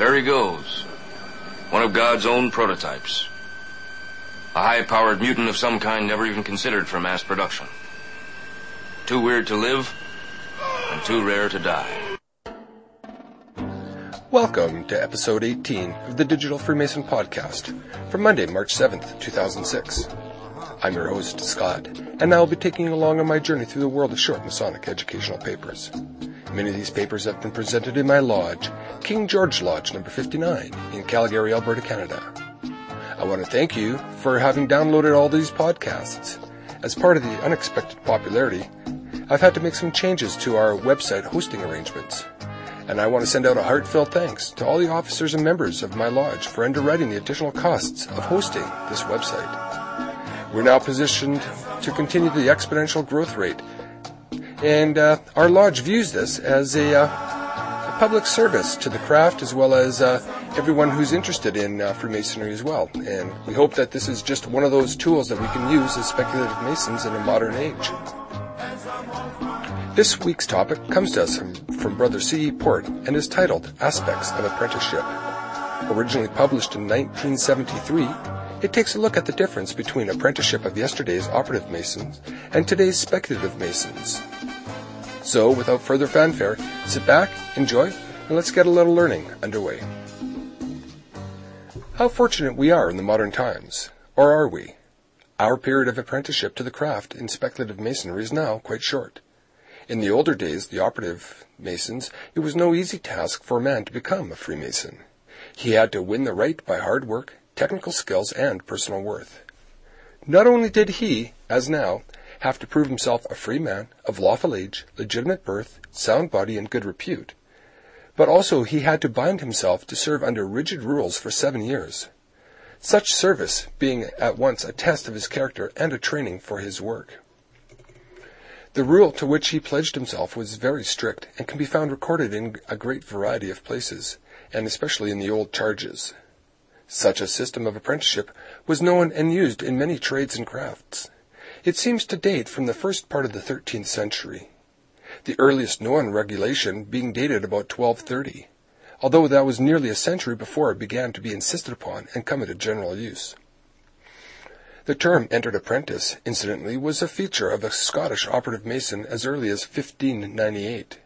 There he goes. One of God's own prototypes. A high-powered mutant of some kind never even considered for mass production. Too weird to live, and too rare to die. Welcome to episode 18 of the Digital Freemason Podcast for Monday, March 7th, 2006. I'm your host, Scott, and I'll be taking you along on my journey through the world of short Masonic educational papers. Many of these papers have been presented in my lodge, King George Lodge number 59 in Calgary, Alberta, Canada. I want to thank you for having downloaded all these podcasts. As part of the unexpected popularity, I've had to make some changes to our website hosting arrangements. And I want to send out a heartfelt thanks to all the officers and members of my lodge for underwriting the additional costs of hosting this website. We're now positioned to continue the exponential growth rate and uh, our lodge views this as a, uh, a, public service to the craft as well as uh, everyone who's interested in uh, Freemasonry as well. And we hope that this is just one of those tools that we can use as speculative Masons in a modern age. This week's topic comes to us from, from Brother C.E. Port and is titled Aspects of Apprenticeship. Originally published in 1973, it takes a look at the difference between apprenticeship of yesterday's operative Masons and today's speculative Masons. So, without further fanfare, sit back, enjoy, and let's get a little learning underway. How fortunate we are in the modern times, or are we? Our period of apprenticeship to the craft in speculative masonry is now quite short. In the older days, the operative masons, it was no easy task for a man to become a Freemason. He had to win the right by hard work, technical skills, and personal worth. Not only did he, as now, have to prove himself a free man, of lawful age, legitimate birth, sound body, and good repute. But also he had to bind himself to serve under rigid rules for seven years. Such service being at once a test of his character and a training for his work. The rule to which he pledged himself was very strict and can be found recorded in a great variety of places, and especially in the old charges. Such a system of apprenticeship was known and used in many trades and crafts. It seems to date from the first part of the thirteenth century, the earliest known regulation being dated about 1230, although that was nearly a century before it began to be insisted upon and come into general use. The term entered apprentice, incidentally, was a feature of a Scottish operative mason as early as 1598.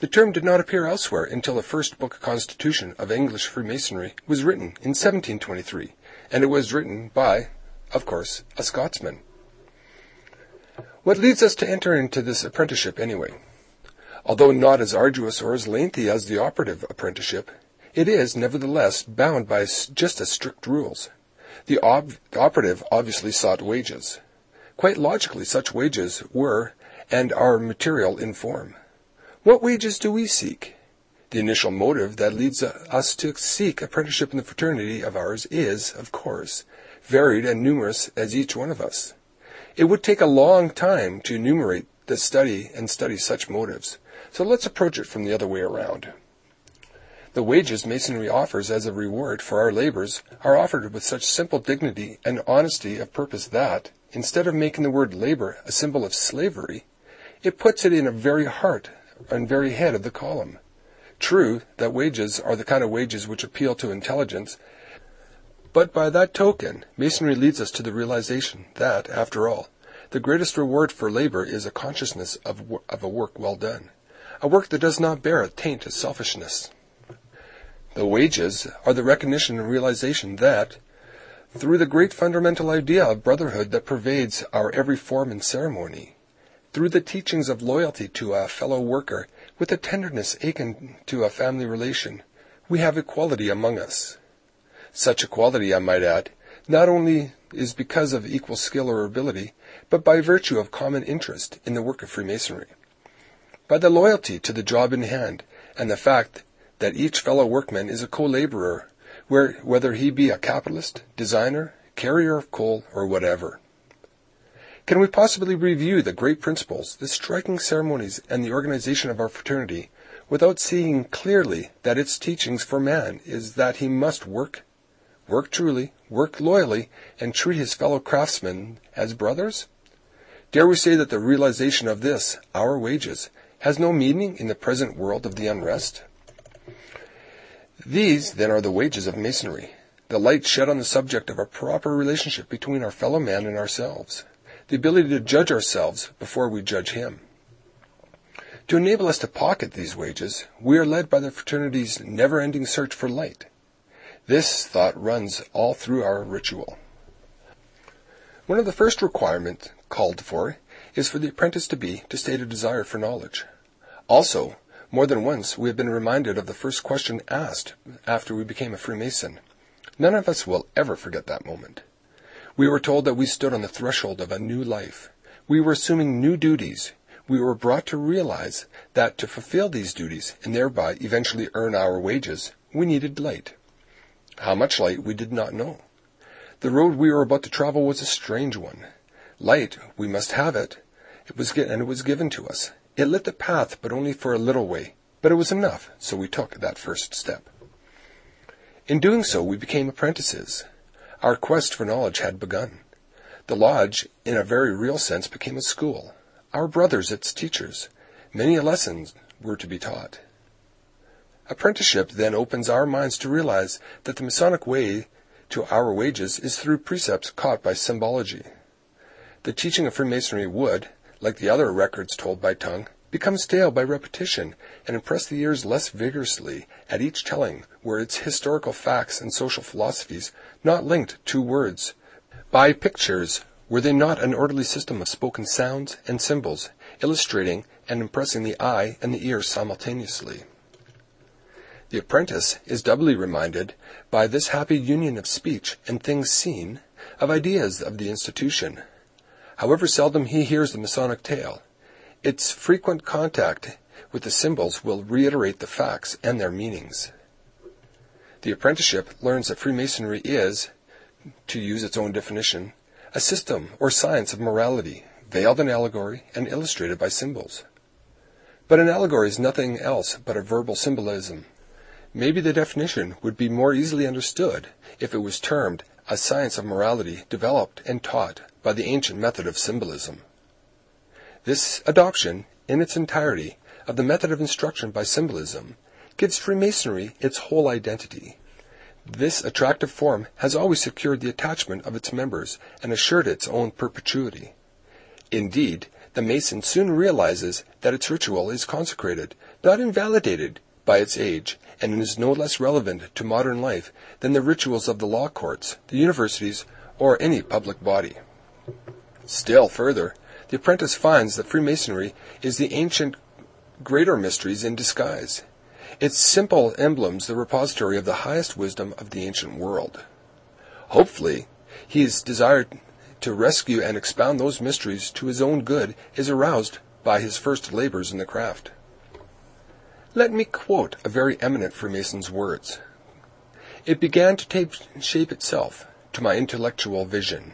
The term did not appear elsewhere until the first book constitution of English Freemasonry was written in 1723, and it was written by, of course, a Scotsman. What leads us to enter into this apprenticeship anyway? Although not as arduous or as lengthy as the operative apprenticeship, it is, nevertheless, bound by just as strict rules. The, ob- the operative obviously sought wages. Quite logically, such wages were and are material in form. What wages do we seek? The initial motive that leads us to seek apprenticeship in the fraternity of ours is, of course, varied and numerous as each one of us. It would take a long time to enumerate the study and study such motives, so let's approach it from the other way around. The wages Masonry offers as a reward for our labors are offered with such simple dignity and honesty of purpose that, instead of making the word labor a symbol of slavery, it puts it in the very heart and very head of the column. True that wages are the kind of wages which appeal to intelligence but by that token, Masonry leads us to the realization that, after all, the greatest reward for labor is a consciousness of, of a work well done, a work that does not bear a taint of selfishness. The wages are the recognition and realization that, through the great fundamental idea of brotherhood that pervades our every form and ceremony, through the teachings of loyalty to a fellow worker with a tenderness akin to a family relation, we have equality among us. Such equality, I might add, not only is because of equal skill or ability, but by virtue of common interest in the work of Freemasonry. By the loyalty to the job in hand, and the fact that each fellow workman is a co-laborer, whether he be a capitalist, designer, carrier of coal, or whatever. Can we possibly review the great principles, the striking ceremonies, and the organization of our fraternity without seeing clearly that its teachings for man is that he must work work truly, work loyally, and treat his fellow craftsmen as brothers? Dare we say that the realization of this, our wages, has no meaning in the present world of the unrest? These, then, are the wages of Masonry. The light shed on the subject of a proper relationship between our fellow man and ourselves. The ability to judge ourselves before we judge him. To enable us to pocket these wages, we are led by the fraternity's never-ending search for light. This thought runs all through our ritual. One of the first requirements called for is for the apprentice to be to state a desire for knowledge. Also, more than once we have been reminded of the first question asked after we became a Freemason. None of us will ever forget that moment. We were told that we stood on the threshold of a new life. We were assuming new duties. We were brought to realize that to fulfill these duties and thereby eventually earn our wages, we needed light. How much light we did not know. The road we were about to travel was a strange one. Light, we must have it. It was and it was given to us. It lit the path, but only for a little way. But it was enough, so we took that first step. In doing so, we became apprentices. Our quest for knowledge had begun. The lodge, in a very real sense, became a school. Our brothers its teachers. Many lessons were to be taught. Apprenticeship then opens our minds to realize that the Masonic way to our wages is through precepts caught by symbology. The teaching of Freemasonry would, like the other records told by tongue, become stale by repetition and impress the ears less vigorously at each telling were its historical facts and social philosophies not linked to words. By pictures were they not an orderly system of spoken sounds and symbols illustrating and impressing the eye and the ear simultaneously? The apprentice is doubly reminded by this happy union of speech and things seen of ideas of the institution. However seldom he hears the masonic tale its frequent contact with the symbols will reiterate the facts and their meanings. The apprenticeship learns that Freemasonry is, to use its own definition, a system or science of morality, veiled in allegory and illustrated by symbols. But an allegory is nothing else but a verbal symbolism. Maybe the definition would be more easily understood if it was termed a science of morality developed and taught by the ancient method of symbolism. This adoption, in its entirety, of the method of instruction by symbolism gives Freemasonry its whole identity. This attractive form has always secured the attachment of its members and assured its own perpetuity. Indeed, the Mason soon realizes that its ritual is consecrated, not invalidated, by its age, and is no less relevant to modern life than the rituals of the law courts, the universities, or any public body. Still further, the apprentice finds that Freemasonry is the ancient greater mysteries in disguise. Its simple emblems the repository of the highest wisdom of the ancient world. Hopefully, his desire to rescue and expound those mysteries to his own good is aroused by his first labors in the craft. Let me quote a very eminent Freemason's words. It began to take shape itself to my intellectual vision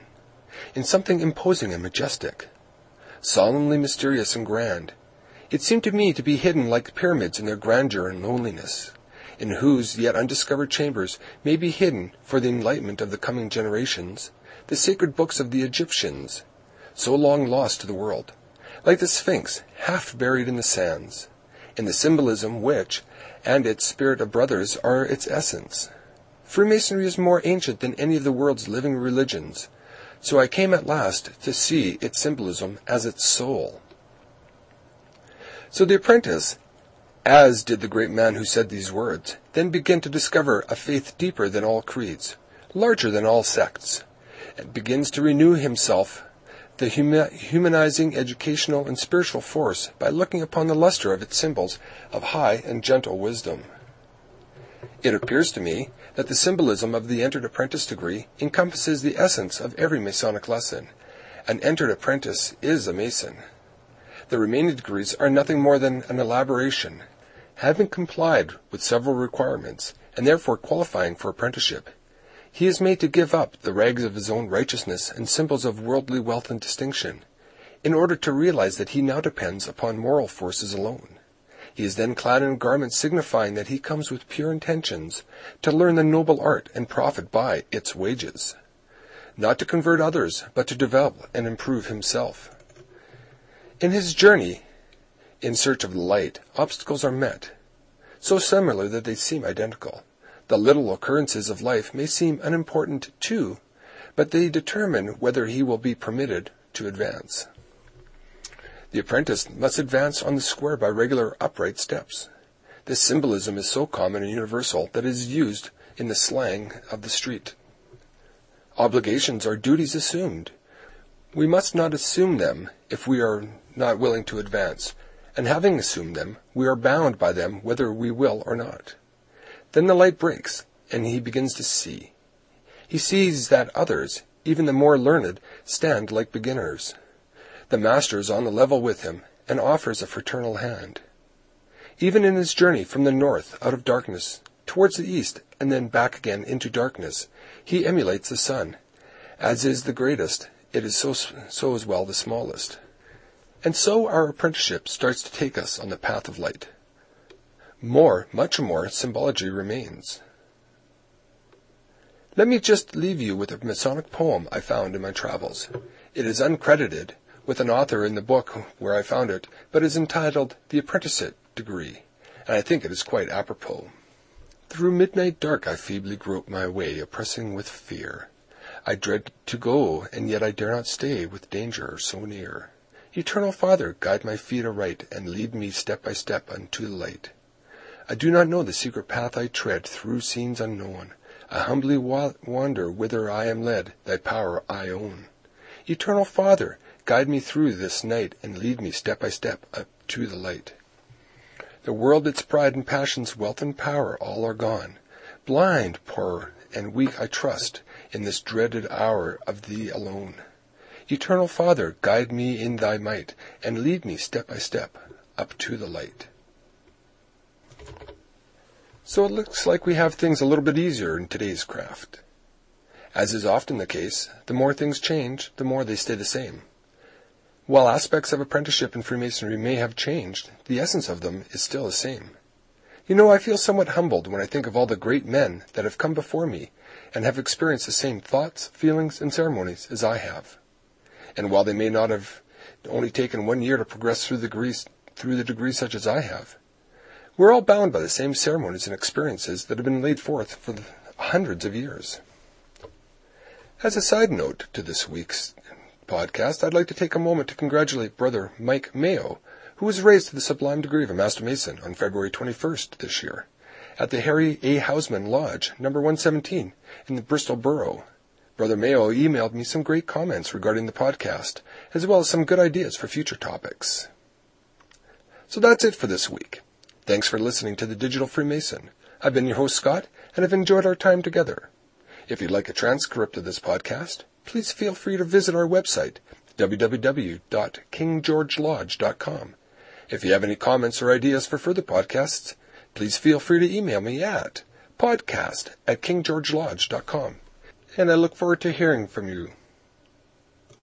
in something imposing and majestic solemnly mysterious and grand. It seemed to me to be hidden like pyramids in their grandeur and loneliness, in whose yet undiscovered chambers may be hidden, for the enlightenment of the coming generations, the sacred books of the Egyptians, so long lost to the world, like the Sphinx, half buried in the sands, in the symbolism which, and its spirit of brothers, are its essence. Freemasonry is more ancient than any of the world's living religions, so I came at last to see its symbolism as its soul. So the apprentice, as did the great man who said these words, then began to discover a faith deeper than all creeds, larger than all sects, and begins to renew himself the humanizing educational and spiritual force by looking upon the luster of its symbols of high and gentle wisdom. It appears to me that the symbolism of the entered apprentice degree encompasses the essence of every Masonic lesson. An entered apprentice is a Mason. The remaining degrees are nothing more than an elaboration, having complied with several requirements, and therefore qualifying for apprenticeship. He is made to give up the rags of his own righteousness and symbols of worldly wealth and distinction, in order to realize that he now depends upon moral forces alone. He is then clad in garments signifying that he comes with pure intentions to learn the noble art and profit by its wages. Not to convert others, but to develop and improve himself. In his journey in search of light, obstacles are met, so similar that they seem identical. The little occurrences of life may seem unimportant too, but they determine whether he will be permitted to advance. The apprentice must advance on the square by regular upright steps. This symbolism is so common and universal that it is used in the slang of the street. Obligations are duties assumed. We must not assume them if we are not willing to advance, and having assumed them, we are bound by them whether we will or not. Then the light breaks, and he begins to see. He sees that others, even the more learned, stand like beginners. The Master is on the level with him, and offers a fraternal hand. Even in his journey from the north out of darkness towards the east and then back again into darkness, he emulates the sun. As is the greatest, it is so, so as well the smallest. And so our apprenticeship starts to take us on the path of light. More, much more, symbology remains. Let me just leave you with a Masonic poem I found in my travels. It is uncredited, with an author in the book where I found it, but is entitled The Apprenticeship Degree, and I think it is quite apropos. Through midnight dark I feebly grope my way, oppressing with fear. I dread to go, and yet I dare not stay, with danger so near. Eternal Father, guide my feet aright, and lead me step by step unto the light. I do not know the secret path I tread through scenes unknown. I humbly wa- wander whither I am led, thy power I own. Eternal Father, guide me through this night, and lead me step by step up to the light. The world, its pride and passions, wealth and power, all are gone. Blind, poor, and weak I trust, in this dreaded hour of thee alone. Eternal Father, guide me in thy might, and lead me step by step up to the light. So it looks like we have things a little bit easier in today's craft. As is often the case, the more things change, the more they stay the same. While aspects of apprenticeship in Freemasonry may have changed, the essence of them is still the same. You know, I feel somewhat humbled when I think of all the great men that have come before me and have experienced the same thoughts, feelings, and ceremonies as I have. And while they may not have only taken one year to progress through the degrees, through the degrees such as I have, we're all bound by the same ceremonies and experiences that have been laid forth for hundreds of years. As a side note to this week's podcast, I'd like to take a moment to congratulate Brother Mike Mayo, who was raised to the sublime degree of a Master Mason on February 21st this year at the Harry A. Hausman Lodge, number 117, in the Bristol Borough. Brother Mayo emailed me some great comments regarding the podcast, as well as some good ideas for future topics. So that's it for this week. Thanks for listening to the Digital Freemason. I've been your host, Scott, and have enjoyed our time together. If you'd like a transcript of this podcast, please feel free to visit our website, www.kinggeorgelodge.com. If you have any comments or ideas for further podcasts, please feel free to email me at podcast at kinggeorgelodge.com. And I look forward to hearing from you